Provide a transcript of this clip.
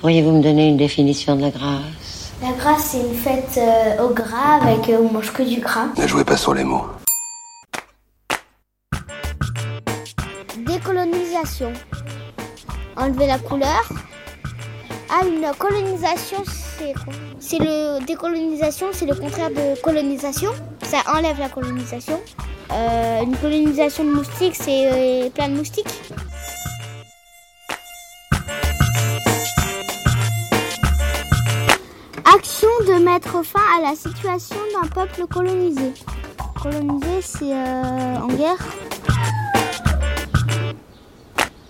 Pourriez-vous me donner une définition de la grâce? La grâce, c'est une fête euh, au gras avec euh, on mange que du gras. Ne jouez pas sur les mots. Décolonisation. Enlever la couleur. Ah, une colonisation, c'est quoi? C'est le décolonisation, c'est le contraire de colonisation. Ça enlève la colonisation. Euh, une colonisation de moustiques, c'est euh, plein de moustiques. De mettre fin à la situation d'un peuple colonisé. Colonisé, c'est euh, en guerre.